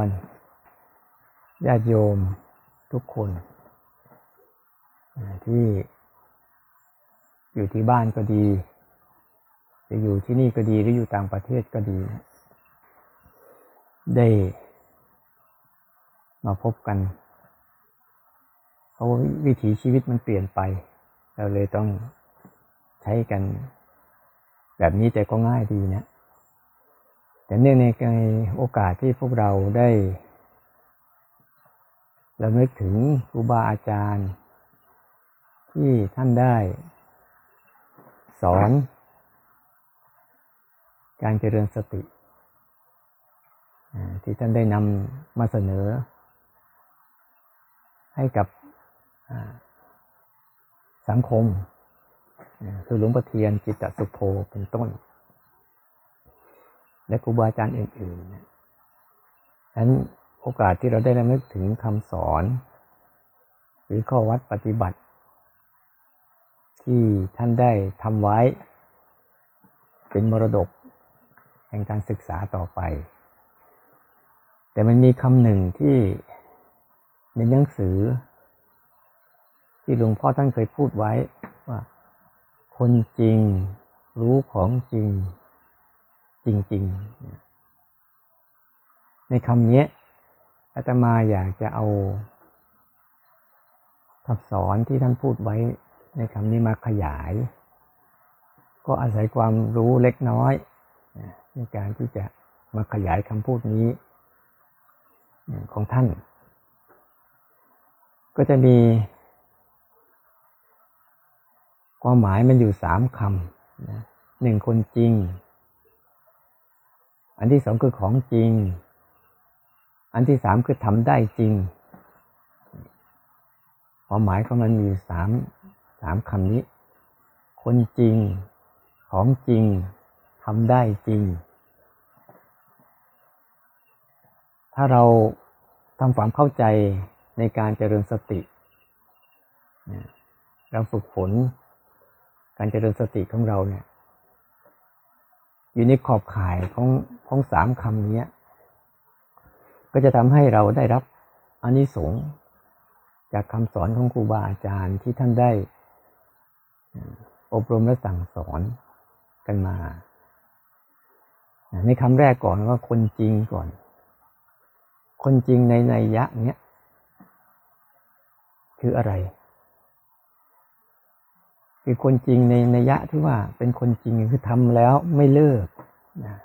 รญพรญาติโยมทุกคน ที่อยู่ที่บ้านก็ดีจะอยู่ที่นี่ก็ดีหรืออยู่ต่างประเทศก็ดี ได้มาพบกัน เพราะวิถีชีวิตมันเปลี่ยนไป เราเลยต้องใช้กัน แบบนี้แต่ก็ง่ายดีนะ แต่เนื่องในโอกาสที่พวกเราได้เรานึกถึงครูบาอาจารย์ ที่ท่านได้ สอน การเจริญสติ ที่ท่านได้นำมาเสนอ ให้กับสังคมคือหลวงพ่อเทียนจิตตสุโภเป็นต้น และครูบาอาจารย์อื่นๆนั้นโอกาสที่เราได้ระลึกถึงคำสอน หรือข้อวัดปฏิบัติ ที่ท่านได้ทำไว้ เป็นมรดกแห่งการศึกษาต่อไป แต่มันมีคำหนึ่งที่ในหนังสือ ที่หลวงพ่อท่านเคยพูดไว้ว่า คนจริงรู้ของจริง จริงๆ ในคำนี้อาตมาอยากจะเอาคำสอนที่ท่านพูดไว้ในคำนี้มาขยาย ก็อาศัยความรู้เล็กน้อย ในการที่จะมาขยายคำพูดนี้ของท่าน ก็จะมี ความหมายมันอยู่สามคำนะหนึ่งคนจริง อันที่สองคือของจริง อันที่สามคือทำได้จริง ความหมายของมันมีสามสามคำนี้ คนจริง ของจริงทำได้จริง ถ้าเราทำความเข้าใจในการเจริญสติเราฝึกฝนการเจริญสติของเราเนี่ย อยู่ในขอบข่ายของของสามคำนี้ ก็จะทำให้เราได้รับอานิสงส์จากคำสอนของครูบาอาจารย์ที่ท่านได้ อบรมและสั่งสอนกันมา ในคำแรกก่อนว่าคนจริงก่อน คนจริงในในยะเนี้ยคืออะไร คือคนจริงในในยะที่ว่าเป็นคนจริงคือทำแล้วไม่เลิกนะ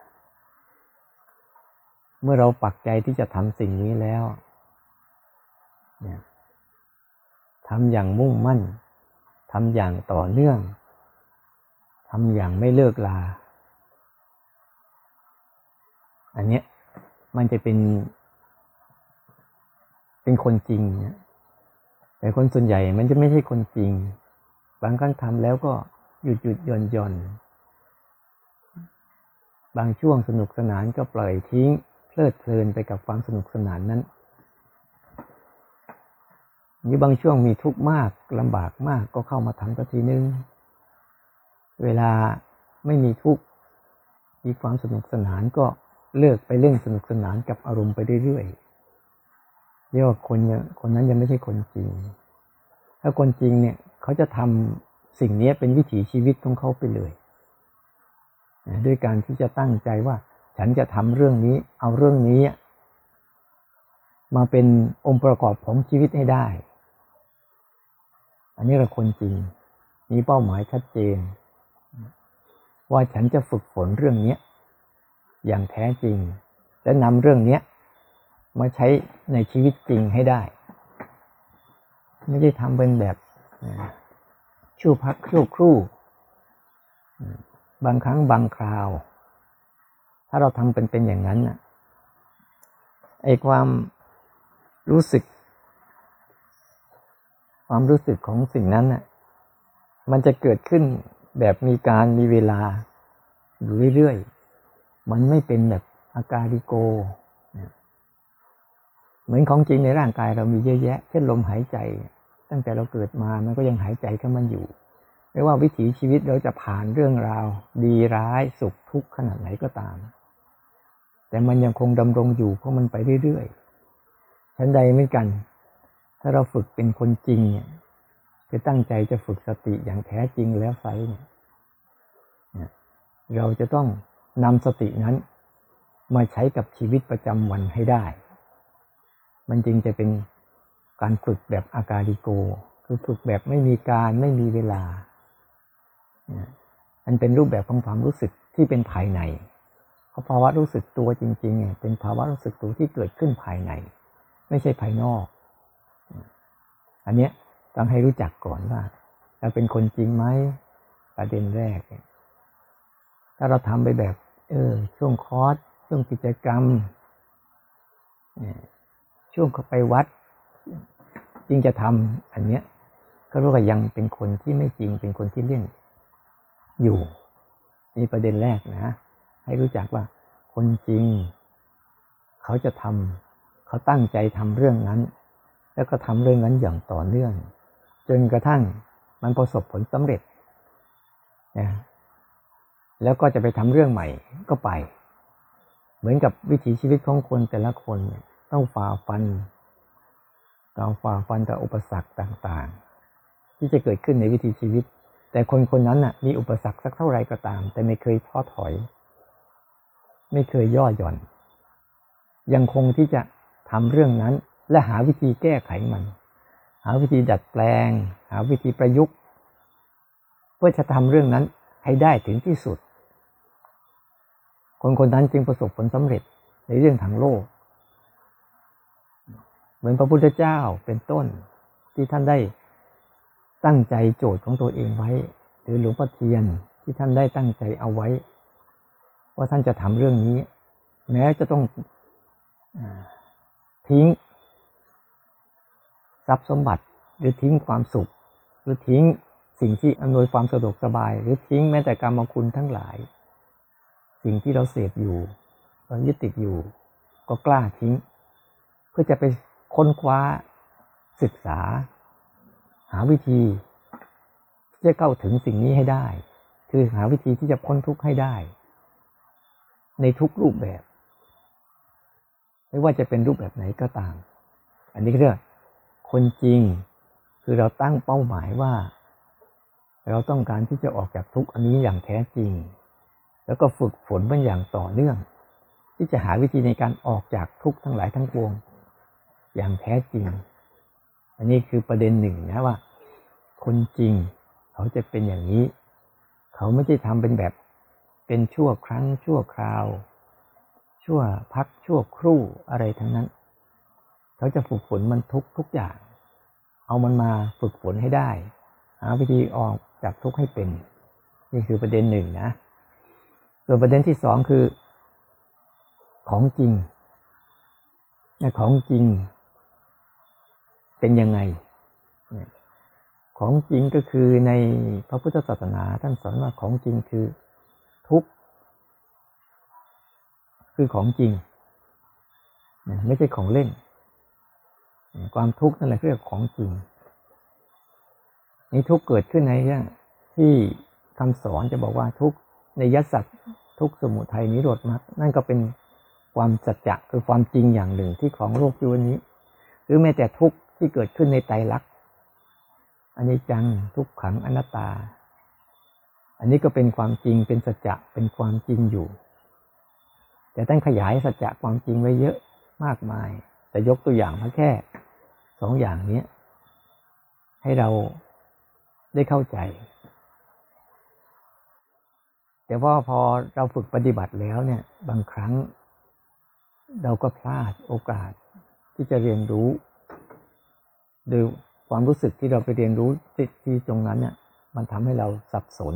เมื่อเราปักใจที่จะทำสิ่งนี้แล้วเนี่ยทำอย่างมุ่งมั่นทำอย่างต่อเนื่องทำอย่างไม่เลิกลา อันเนี้ยมันจะเป็น เป็นคนจริงเนี่ยแต่คนส่วนใหญ่มันจะไม่ใช่คนจริง บางครั้งทำแล้วก็หยุดหยุดย่อนย่อนบางช่วงสนุกสนานก็ปล่อยทิ้ง เพลิดเพลินไปกับความสนุกสนานนั้นนี่บางช่วงมีทุกข์มากลำบากมากก็เข้ามาทำสักทีนึง เวลาไม่มีทุกข์มีความสนุกสนานก็เลิกไปเล่นสนุกสนานกับอารมณ์ไปเรื่อยๆเรียกว่าคนคนนั้นยังไม่ใช่คนจริง ถ้าคนจริงเนี่ย เขาจะทำสิ่งนี้เป็นวิถีชีวิตของเขาไปเลยด้วยการที่จะตั้งใจว่า ฉันจะทำเรื่องนี้ เอาเรื่องนี้ มาเป็นองค์ประกอบของชีวิตให้ได้ อันนี้เราคนจริง มีเป้าหมายชัดเจน ว่าฉันจะฝึกฝนเรื่องนี้อย่างแท้จริง และนำเรื่องนี้มาใช้ในชีวิตจริงให้ได้ ไม่ได้ทำเป็นแบบ ชั่วพักชั่วครู่ บางครั้งบางคราว ถ้าเราทำเป็นเป็นอย่างนั้นน่ะไอความรู้สึก ความรู้สึกของสิ่งนั้นน่ะมันจะเกิดขึ้นแบบมีการมีเวลาอยู่เรื่อยๆ มันไม่เป็นแบบอาการดิโก เหมือนของจริงในร่างกายเรามีเยอะแยะ เช่นลมหายใจ ตั้งแต่เราเกิดมามันก็ยังหายใจเข้ามันอยู่ ไม่ว่าวิถีชีวิตเราจะผ่านเรื่องราว ดีร้ายสุขทุกข์ขนาดไหนก็ตาม แต่มันยังคงดำรงอยู่เพราะมันไปเรื่อยๆชั้นใดเหมือนกัน ถ้าเราฝึกเป็นคนจริงเนี่ยคือตั้งใจจะฝึกสติอย่างแท้จริงแล้วไซเนี่ยเราจะต้องนำสตินั้น มาใช้กับชีวิตประจำวันให้ได้ มันจริงจะเป็น การฝึกแบบอากาลิโก คือฝึกแบบไม่มีการไม่มีเวลามันเป็นรูปแบบของความรู้สึกที่เป็นภายในเพราะภาวะรู้สึกตัวจริงๆเนี่ยเป็นภาวะรู้สึกตัวที่เกิดขึ้นภายใน ไม่ใช่ภายนอก อันเนี้ยต้องให้รู้จักก่อนว่าเราเป็นคนจริงไหมประเด็นแรกถ้าเราทำไปแบบ เออ ช่วงคอร์สช่วงกิจกรรมช่วงเขาไปวัด จริงจะทำอันเนี้ยก็รู้ว่ายังเป็นคนที่ไม่จริงเป็นคนที่เล่นอยู่นี่ประเด็นแรกนะ ให้รู้จักว่าคนจริง เขาจะทำเขาตั้งใจทำเรื่องนั้น แล้วก็ทำเรื่องนั้นอย่างต่อเนื่อง จนกระทั่งมันประสบผลสำเร็จนะแล้วก็จะไปทำเรื่องใหม่ก็ไป เหมือนกับวิถีชีวิตของคนแต่ละคนต้องฝ่าฟัน ต้อฝ่าฟันต่ออุปสรรคต่างๆ ที่จะเกิดขึ้นในวิถีชีวิต แต่คนคนนั้นน่ะมีอุปสรรคสักเท่าไรก็ตาม แต่ไม่เคยท้อถอย ไม่เคยย่อหย่อน ยังคงที่จะทำเรื่องนั้นและหาวิธีแก้ไขมัน หาวิธีดัดแปลง หาวิธีประยุกต์ เพื่อจะทำเรื่องนั้นให้ได้ถึงที่สุด คนคนนั้นจึงประสบผลสำเร็จในเรื่องทางโลก เหมือนพระพุทธเจ้าเป็นต้นที่ท่านได้ตั้งใจโจทย์ของตัวเองไว้ หรือหลวงพ่อเทียนที่ท่านได้ตั้งใจเอาไว้ ว่าท่านจะทำเรื่องนี้ แม้จะต้องทิ้งทรัพย์สมบัติหรือทิ้งความสุข หรือทิ้งสิ่งที่อำนวยความสะดวกสบาย หรือทิ้งแม้แต่กรรมคุณทั้งหลาย สิ่งที่เราเสพอยู่เรายึดติดอยู่ ก็กล้าทิ้ง เพื่อจะไป ค้นคว้าศึกษา หาวิธีที่จะเข้าถึงสิ่งนี้ให้ได้ คือหาวิธีที่จะพ้นทุกข์ให้ได้ ในทุกรูปแบบ ไม่ว่าจะเป็นรูปแบบไหนก็ตาม อันนี้ก็เรียกคนจริงคือเราตั้งเป้าหมายว่า เราต้องการที่จะออกจากทุกข์อันนี้อย่างแท้จริง แล้วก็ฝึกฝนมันอย่างต่อเนื่อง ที่จะหาวิธีในการออกจากทุกข์ทั้งหลายทั้งปวง อย่างแท้จริง อันนี้คือประเด็นหนึ่งนะว่า คนจริงเขาจะเป็นอย่างนี้ เขาไม่ได้ทำเป็นแบบเป็นชั่วครั้งชั่วคราว ชั่วพักชั่วครู่อะไรทั้งนั้น เขาจะฝึกฝนมันทุกทุกอย่าง เอามันมาฝึกฝนให้ได้ หาวิธีออกจากทุกข์ให้เป็น นี่คือประเด็นหนึ่งนะ ส่วนประเด็นที่สองคือ ของจริงของจริง เป็นยังไง ของจริงก็คือในพระพุทธศาสนาท่านสอนว่าของจริงคือทุกข์คือของจริง ไม่ใช่ของเล่น ความทุกข์นั่นแหละเรียกของจริงนี่ทุกเกิดขึ้นในเนี่ยที่คำสอนจะบอกว่าทุกในยศัตทุกสมุทัยนิโรธมรรคนั่นก็เป็นความสัจจะคือความจริงอย่างหนึ่งที่ของโลกยุคนี้ หรือแม้แต่ทุก ที่เกิดขึ้นในไตรลักษณ์อันนี้จังทุกขังอนัตตา อันนี้ก็เป็นความจริงเป็นสัจจะเป็นความจริงอยู่ แต่ต้องขยายสัจจะความจริงไว้เยอะมากมาย แต่ยกตัวอย่างมาแค่สองอย่างนี้ให้เราได้เข้าใจ แต่ว่าพอเราฝึกปฏิบัติแล้วเนี่ย บางครั้ง เราก็พลาดโอกาสที่จะเรียนรู้ โดยความรู้สึกที่เราไปเรียนรู้ที่ตรงนั้นเนี่ยมันทำให้เราสับสน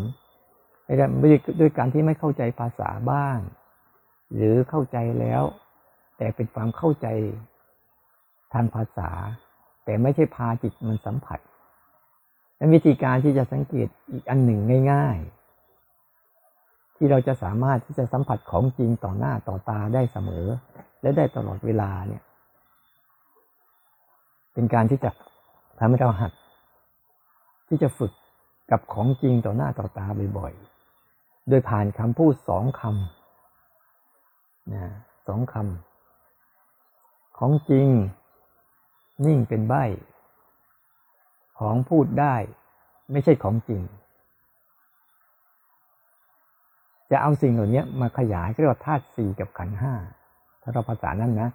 ไม่ได้ไม่ได้ด้วยการที่ไม่เข้าใจภาษาบ้าง หรือเข้าใจแล้ว แต่เป็นความเข้าใจทางภาษา แต่ไม่ใช่พาจิตมันสัมผัสและวิธีการที่จะสังเกตอีกอันหนึ่งง่าย ๆ ที่เราจะสามารถที่จะสัมผัสของจริงต่อหน้าต่อตาได้เสมอ และได้ตลอดเวลาเนี่ย เป็นการที่จะทำให้เราหัด ที่จะฝึกกับของจริงต่อหน้าต่อตาบ่อยๆ โดยผ่านคำพูดสองคำนะสองคำของจริง นิ่งเป็นใบของพูดได้ ไม่ใช่ของจริง จะเอาสิ่งเหล่านี้มาขยายเรียกว่าธาตุสี่กับขันห้าถ้าเราภาษานั้นนะ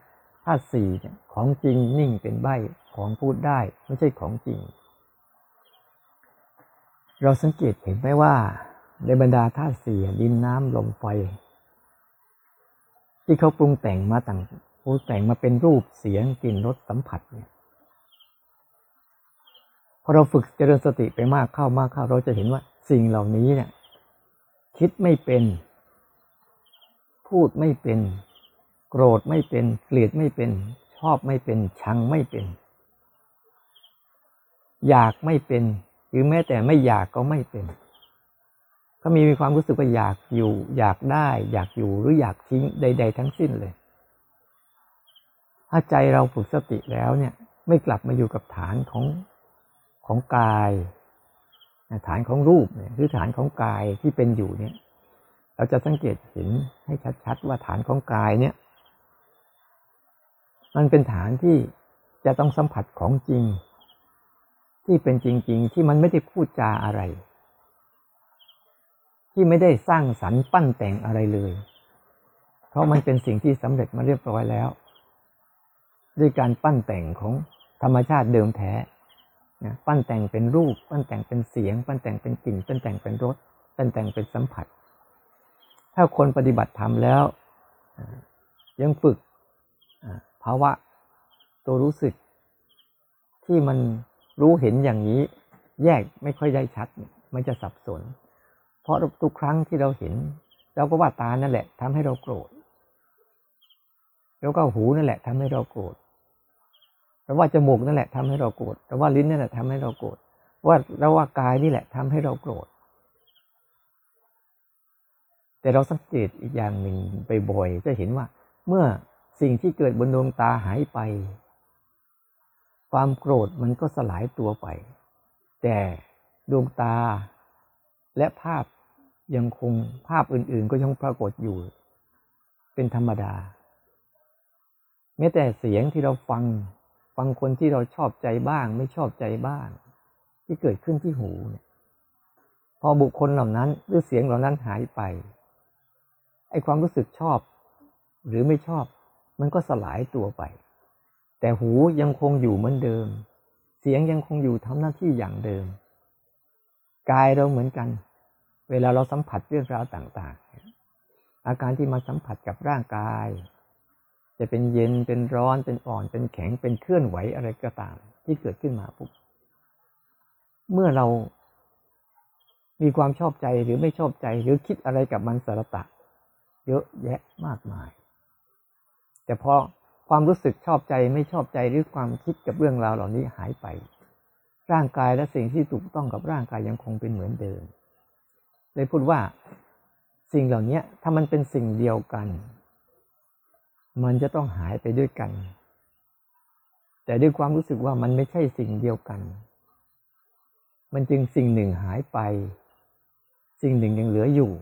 ธาตุสี่ของจริงนิ่งเป็นใบ ของพูดได้ไม่ใช่ของจริง เราสังเกตเห็นไหมว่า ในบรรดาธาตุสี่ดินน้ำลมไฟ ที่เขาปรุงแต่งมาต่างปรุงแต่งมาเป็นรูปเสียงกลิ่นรสสัมผัสเนี่ยพอเราฝึกเจริญสติไปมากเข้ามากเข้า เราจะเห็นว่าสิ่งเหล่านี้เนี่ยคิดไม่เป็น พูดไม่เป็น โกรธไม่เป็น เกลียดไม่เป็น ชอบไม่เป็น ชังไม่เป็น อยากไม่เป็น หรือแม้แต่ไม่อยากก็ไม่เป็นเขามีมีความรู้สึกว่าอยากอยู่ อยากได้ อยากอยู่หรืออยากทิ้งใด ๆ ทั้งสิ้นเลย ถ้าใจเราฝึกสติแล้วเนี่ย ไม่กลับมาอยู่กับฐานของของกายฐานของรูปเนี่ยคือฐานของกายที่เป็นอยู่เนี่ย เราจะสังเกตเห็นให้ชัดๆว่าฐานของกายเนี่ย มันเป็นฐานที่จะต้องสัมผัสของจริง ที่เป็นจริง ๆ ที่มันไม่ได้พูดจาอะไร ที่ไม่ได้สร้างสรรค์ปั้นแต่งอะไรเลย เพราะมันเป็นสิ่งที่สำเร็จมาเรียบร้อยแล้ว ด้วยการปั้นแต่งของธรรมชาติเดิมแท้นะปั้นแต่งเป็นรูป ปั้นแต่งเป็นเสียง ปั้นแต่งเป็นกลิ่น ปั้นแต่งเป็นรส ปั้นแต่งเป็นสัมผัส ถ้าคนปฏิบัติธรรมแล้ว ยังฝึกภาวะตัวรู้สึกที่มัน รู้เห็นอย่างนี้แยกไม่ค่อยได้ชัด มันจะสับสน เพราะทุกครั้งที่เราเห็น เราก็ว่าตานั่นแหละทำให้เราโกรธ แล้วก็หูนั่นแหละทำให้เราโกรธแต่ว่าจมูกนั่นแหละทำให้เราโกรธแต่ว่าลิ้นนั่นแหละทำให้เราโกรธว่าเราว่ากายนี่แหละทำให้เราโกรธ แต่เราสังเกตอีกอย่างหนึ่งไปบ่อยจะเห็นว่า เมื่อสิ่งที่เกิดบนดวงตาหายไป ความโกรธมันก็สลายตัวไป แต่ดวงตาและภาพยังคงภาพอื่นๆ ก็ยังปรากฏอยู่ เป็นธรรมดา แม้แต่เสียงที่เราฟัง ฟังคนที่เราชอบใจบ้าง ไม่ชอบใจบ้าง ที่เกิดขึ้นที่หูเนี่ยพอบุคคลเหล่านั้นหรือเสียงเหล่านั้นหายไปไอความรู้สึกชอบ หรือไม่ชอบ มันก็สลายตัวไป แต่หูยังคงอยู่เหมือนเดิม เสียงยังคงอยู่ทำหน้าที่อย่างเดิม กายเราเหมือนกัน เวลาเราสัมผัสเรื่องราวต่างๆ อาการที่มาสัมผัสกับร่างกาย จะเป็นเย็นเป็นร้อนเป็นอ่อนเป็นแข็งเป็นเคลื่อนไหวอะไรก็ตาม ที่เกิดขึ้นมาปุ๊บเมื่อเรามีความชอบใจหรือไม่ชอบใจหรือคิดอะไรกับมันสารตะ เยอะแยะมากมาย แต่พอ ความรู้สึกชอบใจไม่ชอบใจหรือความคิดกับเรื่องราวเหล่านี้หายไป ร่างกายและสิ่งที่ถูกต้องกับร่างกายยังคงเป็นเหมือนเดิมเลยพูดว่าสิ่งเหล่านี้ถ้ามันเป็นสิ่งเดียวกัน มันจะต้องหายไปด้วยกัน แต่ด้วยความรู้สึกว่ามันไม่ใช่สิ่งเดียวกัน มันจึงสิ่งหนึ่งหายไป สิ่งหนึ่งยังเหลืออยู่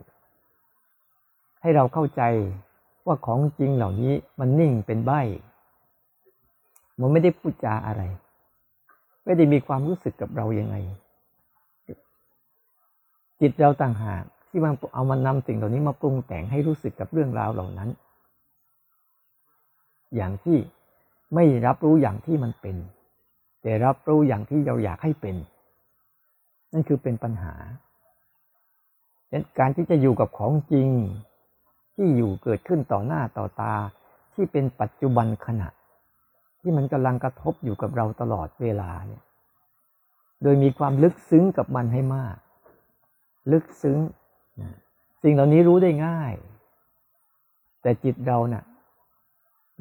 ให้เราเข้าใจ ว่าของจริงเหล่านี้มันนิ่งเป็นใบมันไม่ได้พูดจาอะไร ไม่ได้มีความรู้สึกกับเรายังไง จิตเราต่างหากที่มันเอามานำสิ่งเหล่านี้มาปรุงแต่งให้รู้สึกกับเรื่องราวเหล่านั้น อย่างที่ไม่รับรู้อย่างที่มันเป็น แต่รับรู้อย่างที่เราอยากให้เป็น นั่นคือเป็นปัญหาการที่จะอยู่กับของจริง ที่อยู่เกิดขึ้นต่อหน้าต่อตาที่เป็นปัจจุบันขณะ ที่มันกำลังกระทบอยู่กับเราตลอดเวลาเนี่ยโดยมีความลึกซึ้งกับมันให้มาก ลึกซึ้ง สิ่งเหล่านี้รู้ได้ง่าย แต่จิตเราเนะ่ะ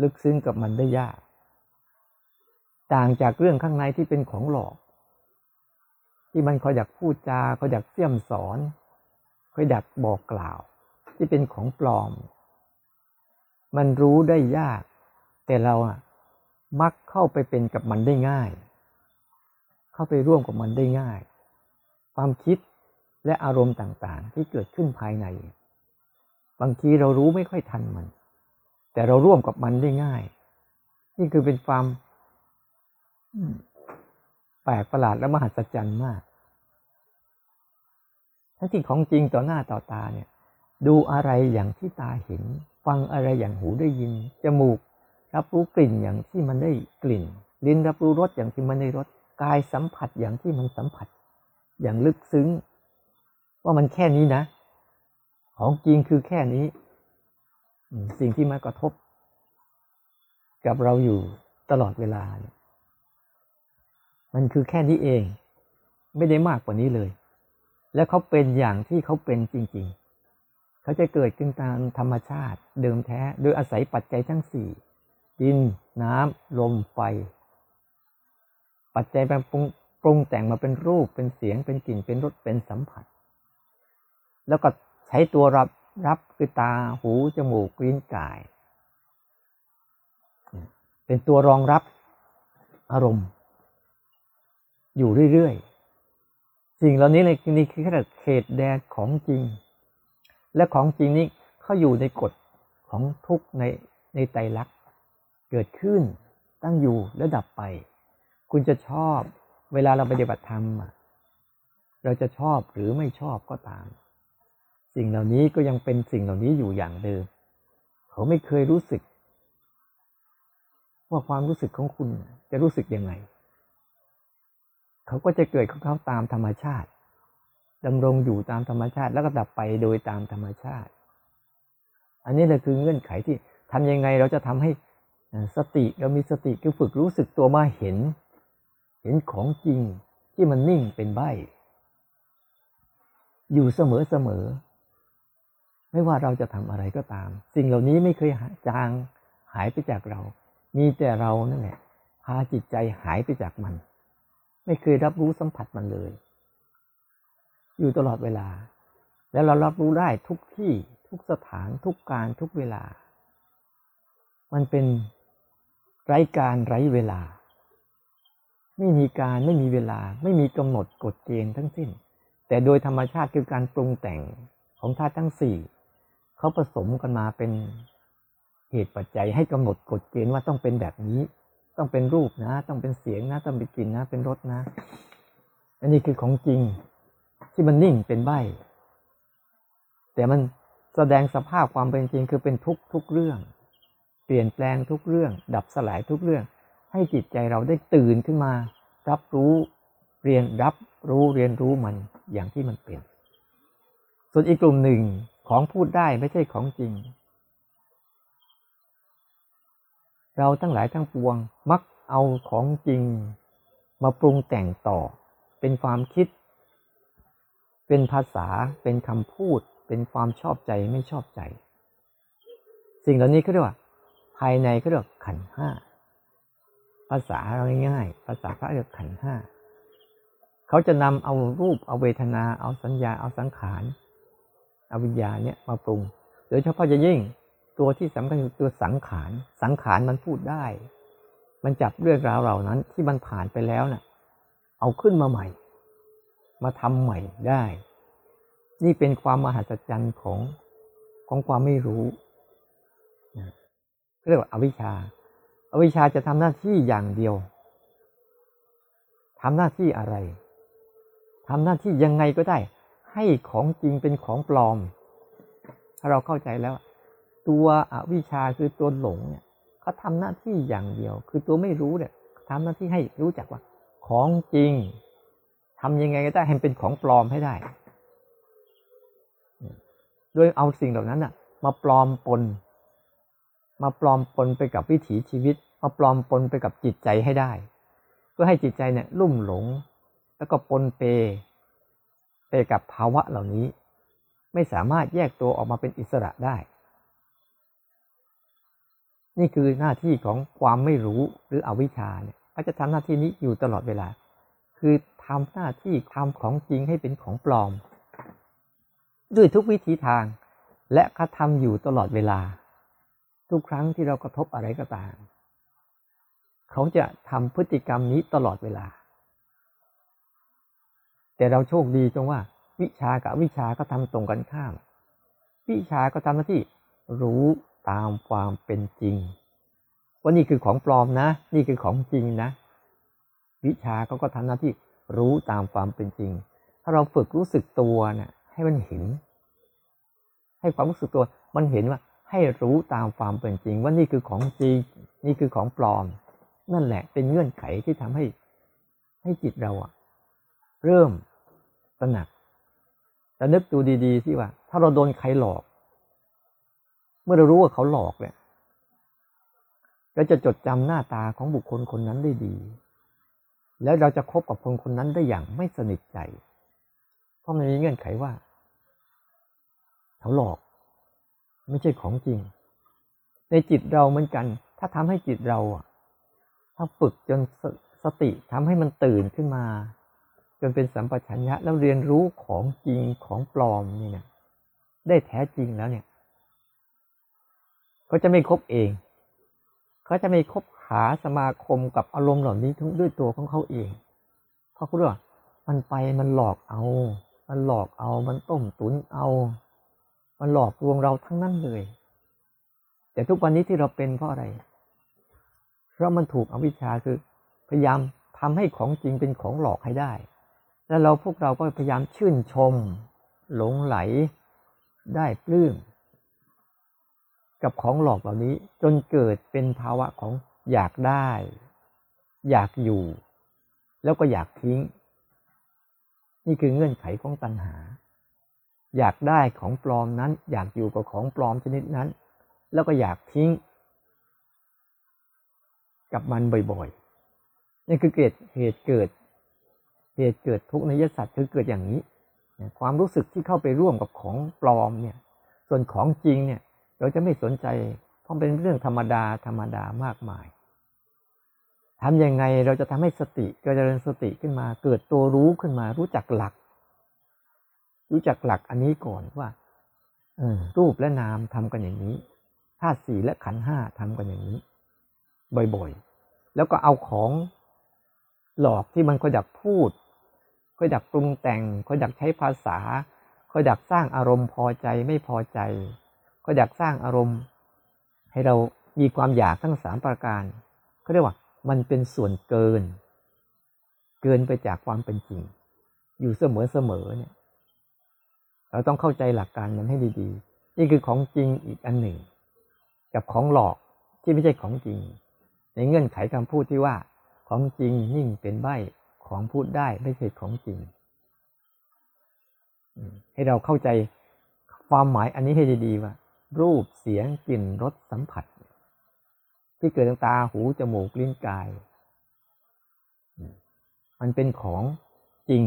ลึกซึ้งกับมันได้ยาก ต่างจากเรื่องข้างในที่เป็นของหลอก ที่มันเขาอยากพูดจาเขาอยากเสี่ยมสอนเขาอยากบอกกล่าว ที่เป็นของปลอม มันรู้ได้ยาก แต่เราอะมักเข้าไปเป็นกับมันได้ง่าย เข้าไปร่วมกับมันได้ง่าย ความคิดและอารมณ์ต่างๆ ที่เกิดขึ้นภายใน บางทีเรารู้ไม่ค่อยทันมัน แต่เราร่วมกับมันได้ง่าย นี่คือเป็นความแปลกประหลาดและมหัศจรรย์มาก ทั้งที่ของจริงต่อหน้าต่อตาเนี่ย ดูอะไรอย่างที่ตาเห็น ฟังอะไรอย่างหูได้ยิน จมูก รับรู้กลิ่นอย่างที่มันได้กลิ่น ลิ้นรับรู้รสอย่างที่มันได้รส กายสัมผัสอย่างที่มันสัมผัส อย่างลึกซึ้ง ว่ามันแค่นี้นะ ของจริงคือแค่นี้ สิ่งที่มากระทบ กับเราอยู่ตลอดเวลา มันคือแค่นี้เอง ไม่ได้มากกว่านี้เลย และเขาเป็นอย่างที่เขาเป็นจริง ๆ เขาจะเกิดขึ้นตามธรรมชาติเดิมแท้ โดยอาศัยปัจจัยทั้งสี่ดิน น้ำ ลม ไฟ ปัจจัยแปลงปรุงแต่งมาเป็นรูปเป็นเสียงเป็นกลิ่นเป็นรสเป็นสัมผัส แล้วก็ใช้ตัวรับรับคือตาหูจมูกลิ้นกาย เป็นตัวรองรับอารมณ์ อยู่เรื่อยๆ สิ่งเหล่านี้เลยนี่คือแค่เขตแดนของจริง และของจริงนี้เขาอยู่ในกฎของทุกในในไตรลักษณ์เกิดขึ้นตั้งอยู่และดับไป คุณจะชอบ เวลาเราปฏิบัติธรรมเราจะชอบหรือไม่ชอบก็ตาม สิ่งเหล่านี้ก็ยังเป็นสิ่งเหล่านี้อยู่อย่างเดิม เขาไม่เคยรู้สึก ว่าความรู้สึกของคุณจะรู้สึกยังไง เขาก็จะเกิดของเขาตามธรรมชาติ ดำรงอยู่ตามธรรมชาติ แล้วก็ดับไปโดยตามธรรมชาติ อันนี้แหละคือเงื่อนไขที่ทำยังไงเราจะทำให้สติเรามีสติคือฝึกรู้สึกตัวมาเห็น เห็นของจริงที่มันนิ่งเป็นใบ อยู่เสมอเสมอ ไม่ว่าเราจะทำอะไรก็ตาม สิ่งเหล่านี้ไม่เคยจางหายไปจากเรา มีแต่เรานั่นแหละพาจิตใจหายไปจากมัน ไม่เคยรับรู้สัมผัสมันเลย อยู่ตลอดเวลา แล้วเรารับรู้ได้ทุกที่ทุกสถานทุกการทุกเวลา มันเป็นไร้การไร้เวลา ไม่มีการไม่มีเวลา ไม่มีกำหนดกฎเกณฑ์ทั้งสิ้น แต่โดยธรรมชาติคือการปรุงแต่งของธาตุทั้งสี่เขาผสมกันมาเป็นเหตุปัจจัยให้กำหนดกฎเกณฑ์ว่าต้องเป็นแบบนี้ ต้องเป็นรูปนะ ต้องเป็นเสียงนะ ต้องเป็นกลิ่นนะ เป็นรสนะ อันนี้คือของจริง ที่มันนิ่งเป็นใบแต่มันแสดงสภาพความเป็นจริงคือเป็นทุกทุกเรื่อง เปลี่ยนแปลงทุกเรื่อง ดับสลายทุกเรื่อง ให้จิตใจเราได้ตื่นขึ้นมา รับรู้เรียนรับรู้เรียนรู้มันอย่างที่มันเป็น ส่วนอีกกลุ่มหนึ่งของพูดได้ไม่ใช่ของจริง เราทั้งหลายทั้งปวงมักเอาของจริง มาปรุงแต่งต่อ เป็นความคิด เป็นภาษาเป็นคำพูด เป็นความชอบใจไม่ชอบใจ สิ่งเหล่านี้เขาเรียกว่า ภายในเขาเรียกขันห้าภาษาเราง่ายๆภาษาพระเรียกขันห้าเขาจะนำเอารูปเอาเวทนาเอาสัญญาเอาสังขารเอาวิญญาณเนี่ยมาปรุงโดยเฉพาะจะยิ่งตัวที่สำคัญตัวสังขารสังขารมันพูดได้ มันจับเรื่องราวเหล่านั้นที่มันผ่านไปแล้วนะ่ะ เอาขึ้นมาใหม่ มาทำใหม่ได้ นี่เป็นความมหัศจรรย์ของของความไม่รู้เรียกว่าอวิชชาอาวิชชาจะทำหน้าที่อย่างเดียวทำหน้าที่อะไรทำหน้าที่ยังไงก็ได้ ให้ของจริงเป็นของปลอม ถ้าเราเข้าใจแล้ว ตัวอวิชาคือตัวหลงเนี่ยเขาทำหน้าที่อย่างเดียว คือตัวไม่รู้เนี่ยทำหน้าที่ให้รู้จักว่า ของจริง ทำยังไงก็ได้ให้เป็นของปลอมให้ได้ โดยเอาสิ่งเหล่านั้นน่ะ มาปลอมปน มาปลอมปนไปกับวิถีชีวิต มาปลอมปนไปกับจิตใจให้ได้ เพื่อให้จิตใจเนี่ยลุ่มหลง แล้วก็ปนเป ไปกับภาวะเหล่านี้ ไม่สามารถแยกตัวออกมาเป็นอิสระได้ นี่คือหน้าที่ของความไม่รู้หรืออวิชชาเนี่ยเขาจะทำหน้าที่นี้อยู่ตลอดเวลา คือ ทำหน้าที่ทำของจริงให้เป็นของปลอม ด้วยทุกวิธีทาง และเขาทำอยู่ตลอดเวลา ทุกครั้งที่เรากระทบอะไรก็ตาม เขาจะทำพฤติกรรมนี้ตลอดเวลา แต่เราโชคดีตรงว่า วิชากับวิชาก็ทำตรงกันข้าม วิชาก็ทำหน้าที่รู้ตามความเป็นจริง ว่านี่คือของปลอมนะ นี่คือของจริงนะ วิชาเขาก็ทำหน้าที่ รู้ตามความเป็นจริง ถ้าเราฝึกรู้สึกตัวเนะ่ยให้มันเห็น ให้ความรู้สึกตัว มันเห็นว่าให้รู้ตามความเป็นจริง ว่านี่คือของจริง นี่คือของปลอม นั่นแหละเป็นเงื่อนไขที่ทำให้ให้จิตเราอะเริ่มตระหนักแต่นึกดูดีๆที่ว่า ถ้าเราโดนใครหลอก เมื่อเรารู้ว่าเขาหลอกเนี่ยเราจะจดจำหน้าตาของบุคคลคนนั้นได้ดี แล้วเราจะคบกับคนคนนั้นได้อย่างไม่สนิทใจ เพราะมันมีเงื่อนไขว่า เขาหลอก ไม่ใช่ของจริง ในจิตเราเหมือนกัน ถ้าทำให้จิตเราถ้าฝึกจนสสติทำให้มันตื่นขึ้นมา จนเป็นสัมปชัญญะแล้วเรียนรู้ของจริงของปลอมนี่นะได้แท้จริงแล้วเนี่ยเขาจะไม่คบเอง เขาจะไม่คบ หาสมาคมกับอารมณ์เหล่านี้ทั้งด้วยตัวของเขาเองเพราะเขารู้ว่ามันไปมันหลอกเอา มันหลอกเอา มันต้มตุนเอา มันหลอกลวงเราทั้งนั้นเลย แต่ทุกวันนี้ที่เราเป็นเพราะอะไร เพราะมันถูกอวิชชาคือ พยายามทำให้ของจริงเป็นของหลอกให้ได้ แล้วเราพวกเราก็พยายามชื่นชม หลงไหล ได้ปลื้มกับของหลอกเหล่านี้จนเกิดเป็นภาวะของ อยากได้ อยากอยู่ แล้วก็อยากทิ้ง นี่คือเงื่อนไขของตัณหา อยากได้ของปลอมนั้น อยากอยู่กับของปลอมชนิดนั้น แล้วก็อยากทิ้ง กับมันบ่อยๆนี่คือเกิดเหตุเกิด เหตุเกิดทุกข์ในยสัตว์คือเกิดอย่างนี้ความรู้สึกที่เข้าไปร่วมกับของปลอมเนี่ย ส่วนของจริงเนี่ย เราจะไม่สนใจ เพราะเป็นเรื่องธรรมดาธรรมดามากมาย ทำยังไงเราจะทำให้สติก็จะเริญสติขึ้นมา เกิดตัวรู้ขึ้นมา รู้จักหลัก รู้จักหลักอันนี้ก่อนว่าออรูปและนามทำกันอย่างนี้ธาตุสี่และขันห้าทำกันอย่างนี้ บ่อยๆ แล้วก็เอาของหลอกที่มันก็อยากพูดก็อยากปรุงแต่งก็อยากใช้ภาษาก็อยากสร้างอารมณ์พอใจไม่พอใจก็อยากสร้างอารมณ์ ให้เรามีความอยากทั้งสามประการเขาเรียกว่า มันเป็นส่วนเกิน เกินไปจากความเป็นจริง อยู่เสมอเสมอเนี่ย เราต้องเข้าใจหลักการมันให้ดีๆ นี่คือของจริงอีกอันหนึ่ง กับของหลอกที่ไม่ใช่ของจริง ในเงื่อนไขคำพูดที่ว่า ของจริงนิ่งเป็นใบของพูดได้ไม่ใช่ของจริง ให้เราเข้าใจความหมายอันนี้ให้ดีๆว่า รูปเสียงกลิ่นรสสัมผัส ที่เกิดทางตาหูจมูกลิ้นกาย มันเป็นของจริง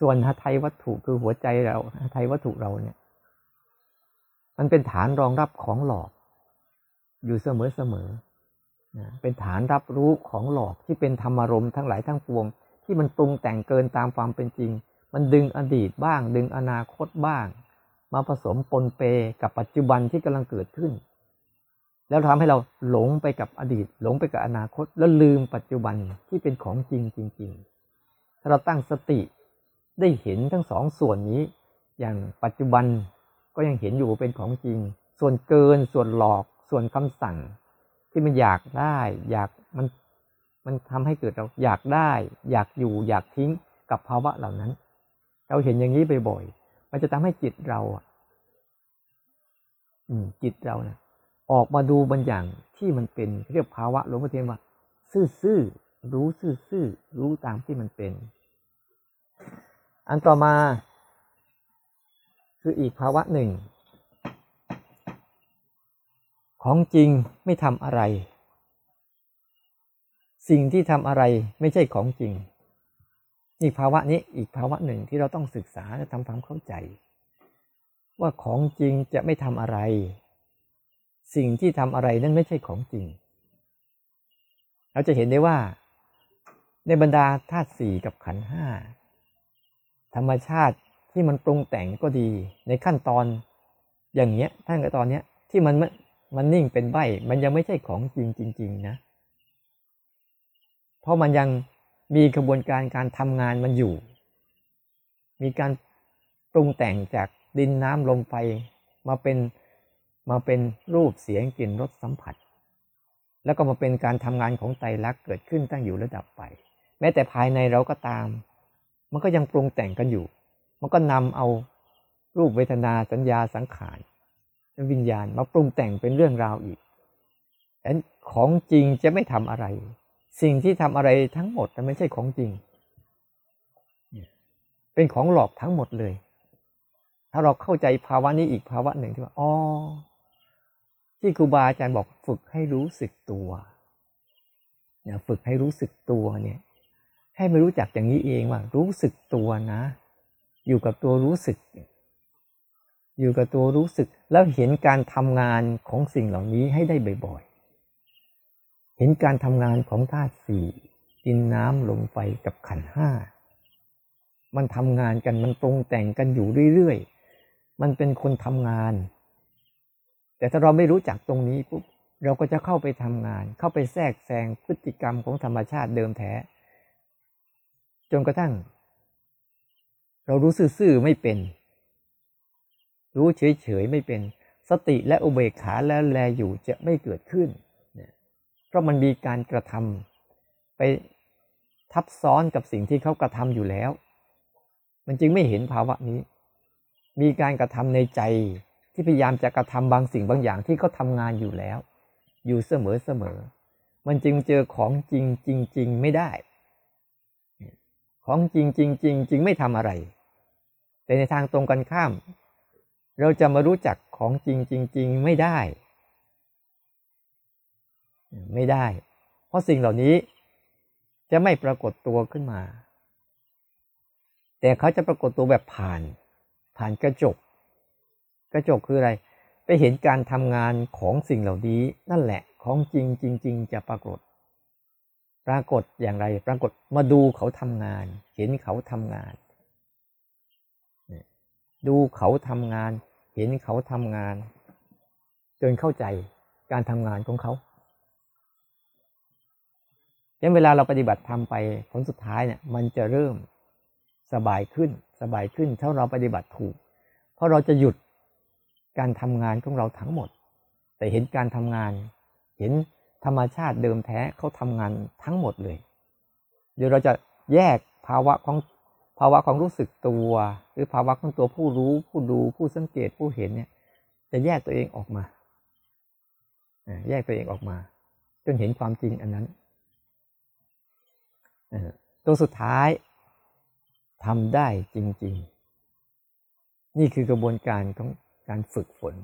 ส่วนหทัยวัตถุคือหัวใจเราหทัยวัตถุเราเนี่ย มันเป็นฐานรองรับของหลอก อยู่เสมอเสมอเป็นฐานรับรู้ของหลอกที่เป็นธรรมารมทั้งหลายทั้งปวง ที่มันปรุงแต่งเกินตามความเป็นจริง มันดึงอดีตบ้าง ดึงอนาคตบ้าง มาผสมปนเปกับปัจจุบันที่กำลังเกิดขึ้น แล้วทำให้เราหลงไปกับอดีต หลงไปกับอนาคต แล้วลืมปัจจุบันที่เป็นของจริงจริงๆถ้าเราตั้งสติได้เห็นทั้งสองส่วนนี้ อย่างปัจจุบันก็ยังเห็นอยู่เป็นของจริง ส่วนเกินส่วนหลอกส่วนคำสั่ง ที่มันอยากได้ อยากมันมันทำให้เกิดเราอยากได้ อยากอยู่อยากทิ้งกับภาวะเหล่านั้น เราเห็นอย่างนี้บ่อยๆมันจะทำให้จิตเราอืมจิตเราเนะ ออกมาดูบางอย่างที่มันเป็นเรียกภาวะหลวงพ่อเทียนว่า ซื่อๆรู้ซื่อๆรู้ตามที่มันเป็น อันต่อมา คืออีกภาวะหนึ่ง ของจริงไม่ทำอะไร สิ่งที่ทำอะไรไม่ใช่ของจริงนี่ภาวะนี้อีกภาวะหนึ่งที่เราต้องศึกษาและทำความเข้าใจ ว่าของจริงจะไม่ทำอะไร สิ่งที่ทำอะไรนั่นไม่ใช่ของจริง เราจะเห็นได้ว่า ในบรรดาธาตุสี่กับขันห้าธรรมชาติที่มันปรุงแต่งก็ดีในขั้นตอนอย่างเงี้ยท่านกับตอนเนี้ยที่มันมันนิ่งเป็นใบมันยังไม่ใช่ของจริงจริง ๆ นะ เพราะมันยังมีกระบวนการการทำงานมันอยู่ มีการปรุงแต่งจากดินน้ำลมไฟมาเป็น มาเป็นรูปเสียงกลิ่นรสสัมผัส แล้วก็มาเป็นการทำงานของไตรลักษณ์เกิดขึ้นตั้งอยู่ระดับไป แม้แต่ภายในเราก็ตาม มันก็ยังปรุงแต่งกันอยู่ มันก็นำเอารูปเวทนาสัญญาสังขารวิญญาณมาปรุงแต่งเป็นเรื่องราวอีกแต่ของจริงจะไม่ทำอะไร สิ่งที่ทำอะไรทั้งหมดมันไม่ใช่ของจริง เป็นของหลอกทั้งหมดเลย ถ้าเราเข้าใจภาวะนี้อีกภาวะหนึ่งที่ว่าอ๋อ ที่ครูบาอาจารย์บอกฝึกให้รู้สึกตัวเนี่ยฝึกให้รู้สึกตัวเนี่ยให้ไม่รู้จักอย่างนี้เองว่า รู้สึกตัวนะ อยู่กับตัวรู้สึก อยู่กับตัวรู้สึก แล้วเห็นการทำงานของสิ่งเหล่านี้ให้ได้บ่อยๆ เห็นการทำงานของธาตุสี่ดินน้ำลมไฟกับขันห้ามันทำงานกันมันปรุงแต่งกันอยู่เรื่อยๆ มันเป็นคนทำงาน แต่ถ้าเราไม่รู้จักตรงนี้ปุ๊บเราก็จะเข้าไปทำงาน เข้าไปแทรกแซงพฤติกรรมของธรรมชาติเดิมแท้ จนกระทั่ง เรารู้ซื่อๆไม่เป็น รู้เฉยๆไม่เป็น สติและอุเบกขาและแลอยู่จะไม่เกิดขึ้น เพราะมันมีการกระทำไปทับซ้อนกับสิ่งที่เขากระทำอยู่แล้ว มันจึงไม่เห็นภาวะนี้ มีการกระทำในใจ ที่พยายามจะกระทำบางสิ่งบางอย่างที่เขาทางานอยู่แล้ว อยู่เสมอเสมอ มันจึงเจอของจริงจริงจริงไม่ได้ ของจริงจริงจริงจริงไม่ทำอะไร แต่ในทางตรงกันข้าม เราจะมารู้จักของจริงจริงจริงไม่ได้ ไม่ได้ เพราะสิ่งเหล่านี้จะไม่ปรากฏตัวขึ้นมา แต่เขาจะปรากฏตัวแบบผ่าน ผ่านกระจก กระจกคืออะไร ไปเห็นการทำงานของสิ่งเหล่านี้นั่นแหละของจริงจริง ๆ จะปรากฏ ปรากฏอย่างไร ปรากฏมาดูเขาทำงาน เห็นเขาทำงาน ดูเขาทำงาน เห็นเขาทำงาน จนเข้าใจการทำงานของเขายังเวลาเราปฏิบัติทำไปผลสุดท้ายเนี่ย มันจะเริ่มสบายขึ้น สบายขึ้นถ้าเราปฏิบัติถูก เพราะเราจะหยุด การทำงานของเราทั้งหมด แต่เห็นการทำงาน เห็นธรรมชาติเดิมแท้เขาทำงานทั้งหมดเลย เดี๋ยวเราจะแยกภาวะของภาวะของรู้สึกตัว หรือภาวะของตัวผู้รู้ผู้ดูผู้สังเกตผู้เห็นเนี่ย จะแยกตัวเองออกมาแยกตัวเองออกมา จนเห็นความจริงอันนั้นตัวสุดท้ายทำได้จริง ๆ นี่คือกระบวนการของ การฝึกฝน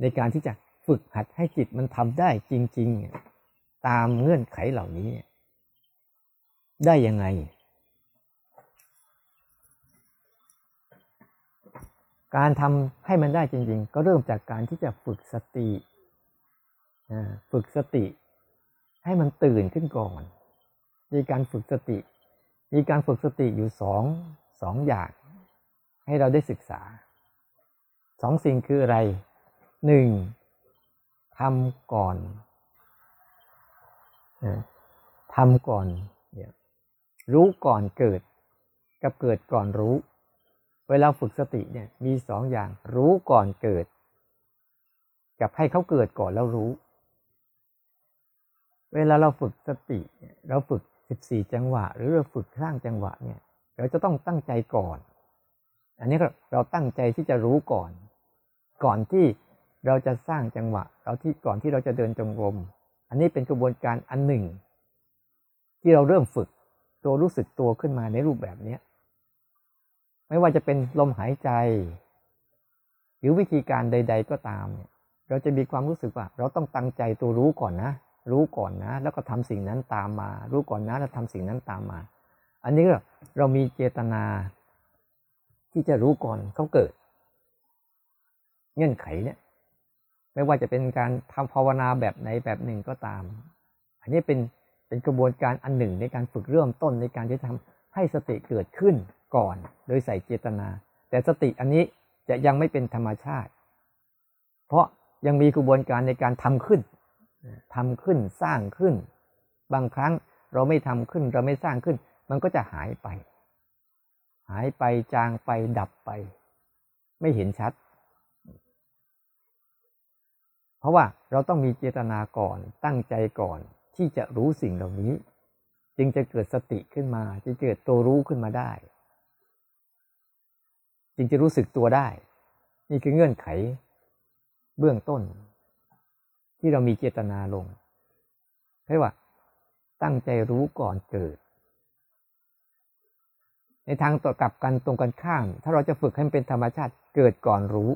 ในการที่จะฝึกหัดให้จิตมันทำได้จริง ๆ ตามเงื่อนไขเหล่านี้ ได้ยังไง การทำให้มันได้จริง ๆ ก็เริ่มจากการที่จะฝึกสติฝึกสติให้มันตื่นขึ้นก่อน มีการฝึกสติ มีการฝึกสติอยู่สองสองอย่าง ให้เราได้ศึกษา สองสิ่งคืออะไรหนึ่งทำก่อนทำก่อนรู้ก่อนเกิด กับเกิดก่อนรู้ เวลาฝึกสติเนี่ยมีสองอย่าง รู้ก่อนเกิด กับให้เขาเกิดก่อนแล้วรู้ เวลาเราฝึกสติเราฝึกสิบสี่จังหวะ หรือเราฝึกสร้างจังหวะเนี่ยเราจะต้องตั้งใจก่อน อันนี้เราตั้งใจที่จะรู้ก่อน ก่อนที่เราจะสร้างจังหวะ เราที่ก่อนที่เราจะเดินจงกรมอันนี้เป็นกระบวนการอันหนึ่ง ที่เราเริ่มฝึกตัวรู้สึกตัวขึ้นมาในรูปแบบนี้ไม่ว่าจะเป็นลมหายใจ หรือวิธีการใด ๆ ก็ตามเนี่ยเราจะมีความรู้สึกว่า เราต้องตั้งใจตัวรู้ก่อนนะ รู้ก่อนนะ แล้วก็ทำสิ่งนั้นตามมา รู้ก่อนนะแล้วทำสิ่งนั้นตามมา อันนี้เรามีเจตนา ที่จะรู้ก่อนเขาเกิด เงื่อนไขเนี่ย ไม่ว่าจะเป็นการทำภาวนาแบบไหนแบบหนึ่งก็ตาม อันนี้เป็นเป็นกระบวนการอันหนึ่งในการฝึกเริ่มต้นในการที่ทำให้สติเกิดขึ้นก่อน โดยใส่เจตนา แต่สติอันนี้จะยังไม่เป็นธรรมชาติ เพราะยังมีกระบวนการในการทำขึ้นทำขึ้นสร้างขึ้น บางครั้งเราไม่ทำขึ้นเราไม่สร้างขึ้น มันก็จะหายไป หายไปจางไปดับไป ไม่เห็นชัด เพราะว่าเราต้องมีเจตนาก่อนตั้งใจก่อนที่จะรู้สิ่งเหล่านี้ จึงจะเกิดสติขึ้นมาจะเกิดตัวรู้ขึ้นมาได้ จึงจะรู้สึกตัวได้ นี่คือเงื่อนไขเบื้องต้น ที่เรามีเจตนาลงเรียกว่าตั้งใจรู้ก่อนเกิด ในทางต่อกลับกันตรงกันข้าม ถ้าเราจะฝึกให้มันเป็นธรรมชาติเกิดก่อนรู้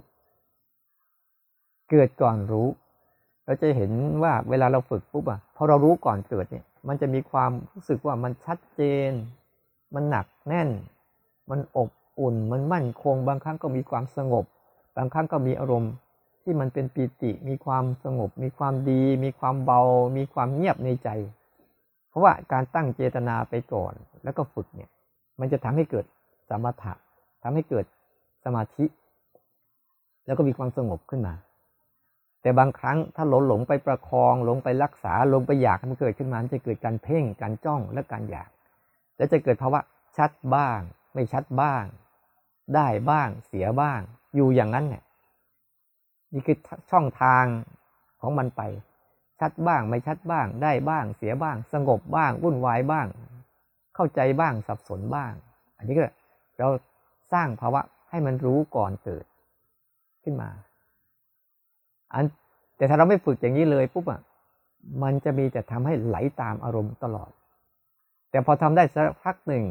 เกิดก่อนรู้ เราจะเห็นว่าเวลาเราฝึกปุ๊บอะพอเรารู้ก่อนเกิดเนี่ย มันจะมีความรู้สึกว่ามันชัดเจน มันหนักแน่น มันอบอุ่น มันมั่นคง บางครั้งก็มีความสงบ บางครั้งก็มีอารมณ์ที่มันเป็นปีติ มีความสงบ มีความดี มีความเบา มีความเงียบในใจ เพราะว่าการตั้งเจตนาไปก่อน แล้วก็ฝึกเนี่ย มันจะทำให้เกิดสมถะทำให้เกิดสมาธิ แล้วก็มีความสงบขึ้นมา แต่บางครั้งถ้าหลงหลงไปประคองหลงไปรักษาหลงไปอยากมันเกิดขึ้นมาจะเกิดการเพ่งการจ้องและการอยาก และจะเกิดภาวะชัดบ้าง ไม่ชัดบ้าง ได้บ้าง เสียบ้าง อยู่อย่างนั้นเนี่ยนี่คือช่องทางของมันไป ชัดบ้างไม่ชัดบ้าง ได้บ้าง เสียบ้าง สงบบ้างวุ่นวายบ้าง เข้าใจบ้างสับสนบ้าง อันนี้ก็เราสร้างภาวะให้มันรู้ก่อนเกิดขึ้นมา อันแต่ถ้าเราไม่ฝึกอย่างนี้เลยปุ๊บอะมันจะมีแต่ทำให้ไหลตามอารมณ์ตลอด แต่พอทำได้สักพักหนึ่ง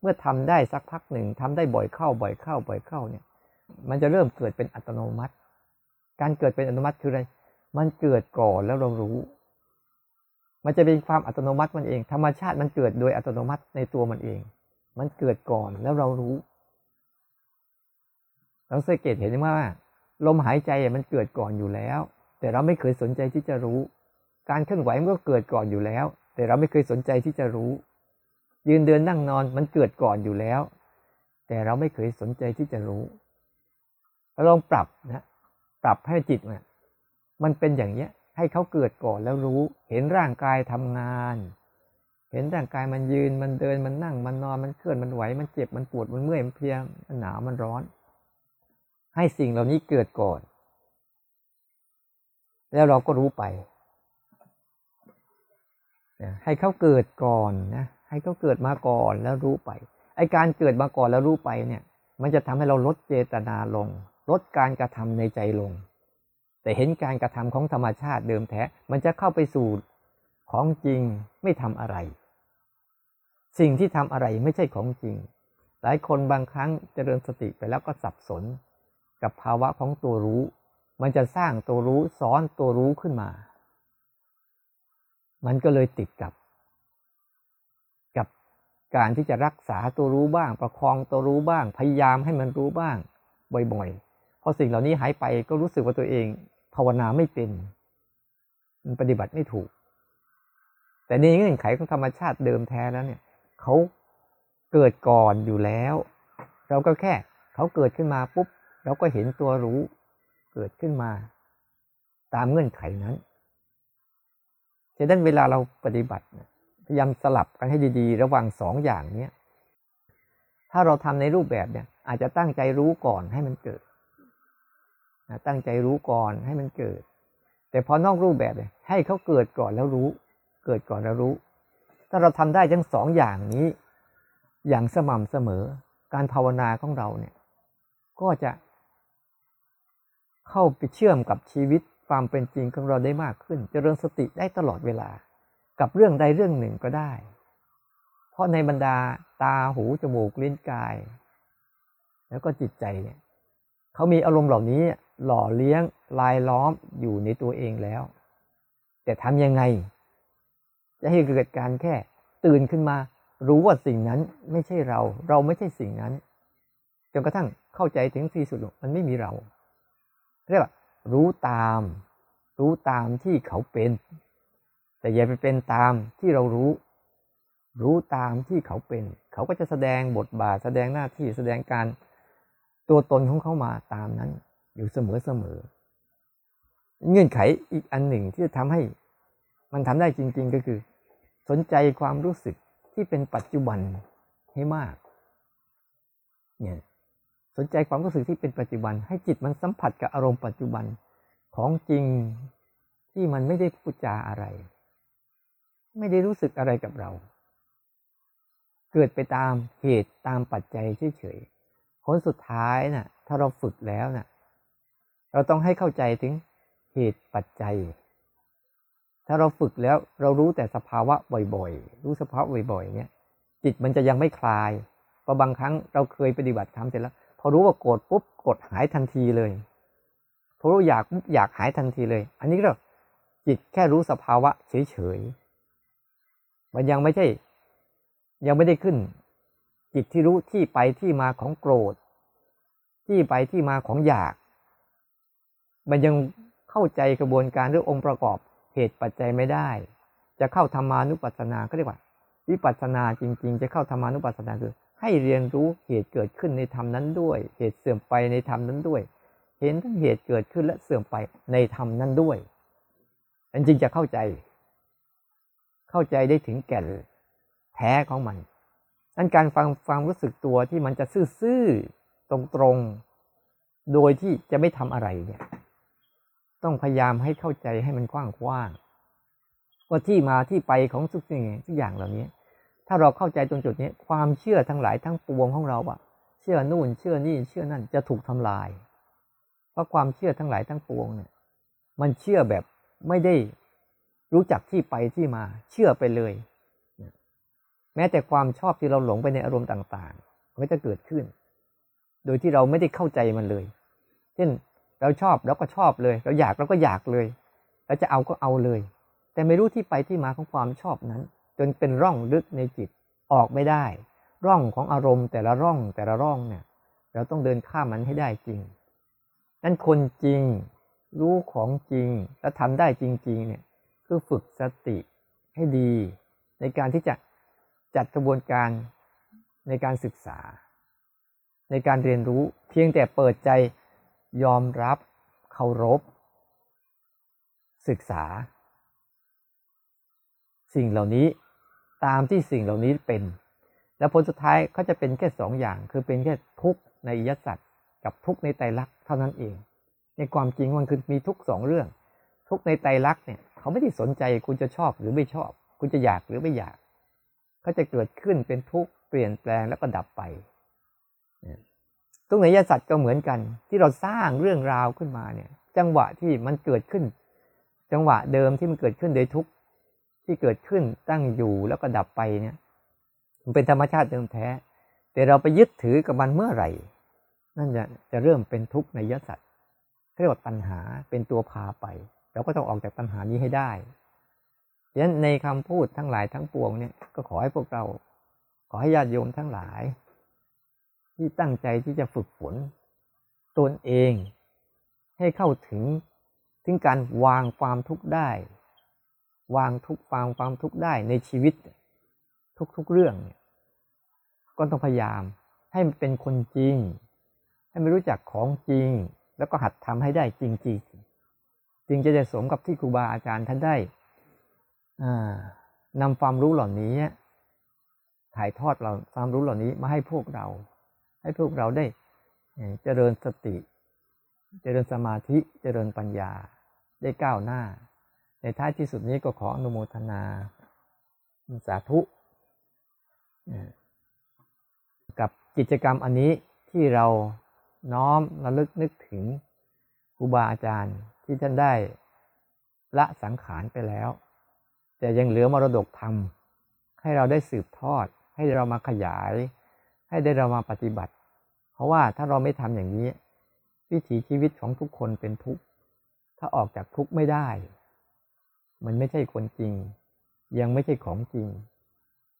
เมื่อทำได้สักพักหนึ่งทำได้บ่อยเข้าบ่อยเข้าบ่อยเข้าเนี่ย มันจะเริ่มเกิดเป็นอัตโนมัติ การเกิดเป็นอัตโนมัติคืออะไร มันเกิดก่อนแล้วเรารู้ มันจะเป็นความอัตโนมัติมันเอง ธรรมชาติมันเกิดโดยอัตโนมัติในตัวมันเอง มันเกิดก่อนแล้วเรารู้เราสังเกตเห็นไหมว่า ลมหายใจมันเกิดก่อนอยู่แล้ว แต่เราไม่เคยสนใจที่จะรู้ การเคลื่อนไหวมันก็เกิดก่อนอยู่แล้ว แต่เราไม่เคยสนใจที่จะรู้ ยืนเดินนั่งนอนมันเกิดก่อนอยู่แล้ว แต่เราไม่เคยสนใจที่จะรู้เราลองปรับนะปรับให้จิตเนี่ยมันเป็นอย่างเนี้ยให้เขาเกิดก่อนแล้วรู้ เห็นร่างกายทำงาน เห็นร่างกายมันยืนมันเดินมันนั่งมันนอนมันเคลื่อนมันไหวมันเจ็บมันปวดมันเมื่อยมันเพลียมันหนาวมันร้อน ให้สิ่งเหล่านี้เกิดก่อน แล้วเราก็รู้ไปให้เขาเกิดก่อนนะ ให้เขาเกิดมาก่อนแล้วรู้ไป ไอการเกิดมาก่อนแล้วรู้ไปเนี่ย มันจะทำให้เราลดเจตนาลง ลดการกระทำในใจลง แต่เห็นการกระทำของธรรมชาติเดิมแท้ มันจะเข้าไปสู่ของจริงไม่ทำอะไร สิ่งที่ทำอะไรไม่ใช่ของจริง หลายคนบางครั้งจเจริญสติไปแล้วก็สับสน กับภาวะของตัวรู้ มันจะสร้างตัวรู้ซ้อนตัวรู้ขึ้นมา มันก็เลยติดกับ กับการที่จะรักษาตัวรู้บ้าง ประคองตัวรู้บ้าง พยายามให้มันรู้บ้าง บ่อยๆพอสิ่งเหล่านี้หายไปก็รู้สึกว่าตัวเอง ภาวนาไม่เป็น มันปฏิบัติไม่ถูก แต่ในเงื่อนไขของธรรมชาติเดิมแท้แล้วเนี่ยเขาเกิดก่อนอยู่แล้ว เราก็แค่เขาเกิดขึ้นมาปุ๊บ เราก็เห็นตัวรู้เกิดขึ้นมา ตามเงื่อนไขนั้นฉะนั้นเวลาเราปฏิบัติพยายามสลับกันให้ดีๆ ระหว่างสองอย่างเนี้ยถ้าเราทำในรูปแบบเนี่ย อาจจะตั้งใจรู้ก่อนให้มันเกิดตั้งใจรู้ก่อนให้มันเกิด แต่พอนอกรูปแบบเลยให้เขาเกิดก่อนแล้วรู้ เกิดก่อนแล้วรู้ ถ้าเราทำได้ทั้งสองอย่างนี้ อย่างสม่ำเสมอ การภาวนาของเราเนี่ย ก็จะ เข้าไปเชื่อมกับชีวิตความเป็นจริงของเราได้มากขึ้นจเจริญสติได้ตลอดเวลา กับเรื่องใดเรื่องหนึ่งก็ได้ เพราะในบรรดาตาหูจมูกลิ้นกาย แล้วก็จิตใจเนี่ยเขามีอารมณ์เหล่านี้หล่อเลี้ยงลายล้อมอยู่ในตัวเองแล้ว แต่ทำยังไง จะให้เกิดการแค่ตื่นขึ้นมา รู้ว่าสิ่งนั้นไม่ใช่เรา เราไม่ใช่สิ่งนั้นจนกระทั่งเข้าใจถึงที่สุดมันไม่มีเรา เรียกว่า รู้ตาม รู้ตามที่เขาเป็น แต่อย่าไปเป็นตามที่เรารู้ รู้ตามที่เขาเป็น เขาก็จะแสดงบทบาท แสดงหน้าที่แสดงการตัวตนของเขามาตามนั้น อยู่เสมอเสมอเงื่อนไขอีกอันหนึ่งที่จะทำให้ มันทำได้จริง ๆก็คือ สนใจความรู้สึกที่เป็นปัจจุบันให้มากเนี่ย สนใจความรู้สึกที่เป็นปัจจุบัน ให้จิตมันสัมผัสกับอารมณ์ปัจจุบันของจริงที่มันไม่ได้พูดจาอะไร ไม่ได้รู้สึกอะไรกับเรา เกิดไปตามเหตุตามปัจจัยเฉยๆผลสุดท้ายนะ่ะ ถ้าเราฝึกแล้วนะ่ะ เราต้องให้เข้าใจถึงเหตุปัจจัย ถ้าเราฝึกแล้วเรารู้แต่สภาวะบ่อยๆ รู้สภาวะบ่อยๆเนี่ยจิตมันจะยังไม่คลายเพราะบางครั้งเราเคยปฏิบัติธรรมเสร็จแล้ว พอรู้ว่าโกรธปุ๊บกดหายทันทีเลยพอรู้อยากปุ๊บอยากหายทันทีเลย อันนี้ก็จิตแค่รู้สภาวะเฉยๆมันยังไม่ใช่ ยังไม่ได้ขึ้น จิตที่รู้ที่ไปที่มาของโกรธ ที่ไปที่มาของอยาก มันยังเข้าใจกระบวนการหรือองค์ประกอบเหตุปัจจัยไม่ได้ จะเข้าธรรมานุปัสสนาก็เรียกว่า วิปัสสนาจริง ๆ จะเข้าธรรมานุปัสสนาคือ ให้เรียนรู้เหตุเกิดขึ้นในธรรมนั้นด้วย เหตุเสื่อมไปในธรรมนั้นด้วย เห็นทั้งเหตุเกิดขึ้นและเสื่อมไปในธรรมนั้นด้วยอันจริงจะเข้าใจ เข้าใจได้ถึงแก่นแท้ของมันนั่นการฟังฟังรู้สึกตัวที่มันจะซื่อๆตรงๆ โดยที่จะไม่ทำอะไรเนี่ย ต้องพยายามให้เข้าใจให้มันกว้างๆว่าที่มาที่ไปของทุกสิ่งทุกอย่างเหล่านี้ ถ้าเราเข้าใจตรงจุดนี้ ความเชื่อทั้งหลายทั้งปวงของเราอะเชื่อนู่น เชื่อนี่เชื่อนั่นจะถูกทำลาย เพราะความเชื่อทั้งหลายทั้งปวงเนี่ย มันเชื่อแบบไม่ได้รู้จักที่ไปที่มา เชื่อไปเลย แม้แต่ความชอบที่เราหลงไปในอารมณ์ต่างๆมันก็จะเกิดขึ้น โดยที่เราไม่ได้เข้าใจมันเลย เช่นเราชอบเราก็ชอบเลย เราอยากเราก็อยากเลย เราจะเอาก็เอาเลย แต่ไม่รู้ที่ไปที่มาของความชอบนั้น จนเป็นร่องลึกในจิตออกไม่ได้ ร่องของอารมณ์แต่ละร่องแต่ละร่องเนี่ย เราต้องเดินข้ามมันให้ได้จริง นั่นคนจริงรู้ของจริงและทำได้จริง ๆ เนี่ยคือฝึกสติให้ดี ในการที่จะจัดกระบวนการในการศึกษา ในการเรียนรู้เพียงแต่เปิดใจยอมรับเคารพ ศึกษา สิ่งเหล่านี้ ตามที่สิ่งเหล่านี้เป็น แล้วผลสุดท้ายก็จะเป็นแค่สองอย่าง คือเป็นแค่ทุกข์ในยสัตว์กับทุกข์ในไตรลักษณ์เท่านั้นเอง ในความจริงมันคือมีทุกสองเรื่อง ทุกในไตรลักษณ์เนี่ยเขาไม่ได้สนใจคุณจะชอบหรือไม่ชอบ คุณจะอยากหรือไม่อยากเขาจะเกิดขึ้นเป็นทุกเปลี่ยนแปลงแล้วก็ดับไปทุกในยสัตว์ก็เหมือนกัน ที่เราสร้างเรื่องราวขึ้นมาเนี่ย จังหวะที่มันเกิดขึ้น จังหวะเดิมที่มันเกิดขึ้นโดยทุก ที่เกิดขึ้นตั้งอยู่แล้วก็ดับไปเนี่ย มันเป็นธรรมชาติเดิมแท้ แต่เราไปยึดถือกับมันเมื่อไหร่ นั่นจะจะเริ่มเป็นทุกข์ในยสัตว์เรียกว่าตัณหาเป็นตัวพาไป เราก็ต้องออกจากตัณหานี้ให้ได้ฉะนั้นในคำพูดทั้งหลายทั้งปวงเนี่ยก็ขอให้พวกเรา ขอให้ญาติโยมทั้งหลาย ที่ตั้งใจที่จะฝึกฝนตนเองให้เข้าถึงถึงการวางความทุกข์ได้ วางทุกควางความทุกข์ได้ในชีวิต ทุกๆเรื่อง ก็ต้องพยายามให้มันเป็นคนจริง ให้มันรู้จักของจริง แล้วก็หัดทำให้ได้จริงๆจึงจะจะสมกับที่ครูบาอาจารย์ท่านได้นำความรู้เหล่านี้ ถ่ายทอดเราความรู้เหล่านี้มาให้พวกเรา ให้พวกเราได้เจริญสติ เจริญสมาธิ เจริญปัญญาได้ก้าวหน้า ในท้ายที่สุดนี้ก็ขออนุโมทนาสาธุกับกิจกรรมอันนี้ที่เราน้อมระลึกนึกถึงครูบาอาจารย์ที่ท่านได้ละสังขารไปแล้ว แต่ยังเหลือมรดกธรรม ให้เราได้สืบทอด ให้เรามาขยาย ให้ได้เรามาปฏิบัติ เพราะว่าถ้าเราไม่ทำอย่างนี้ วิถีชีวิตของทุกคนเป็นทุกข์ถ้าออกจากทุกข์ไม่ได้ มันไม่ใช่คนจริง ยังไม่ใช่ของจริง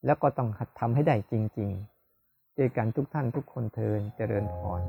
แล้วก็ต้องทำให้ได้จริง ๆ เจอกันทุกท่านทุกคนเทินเจริญพร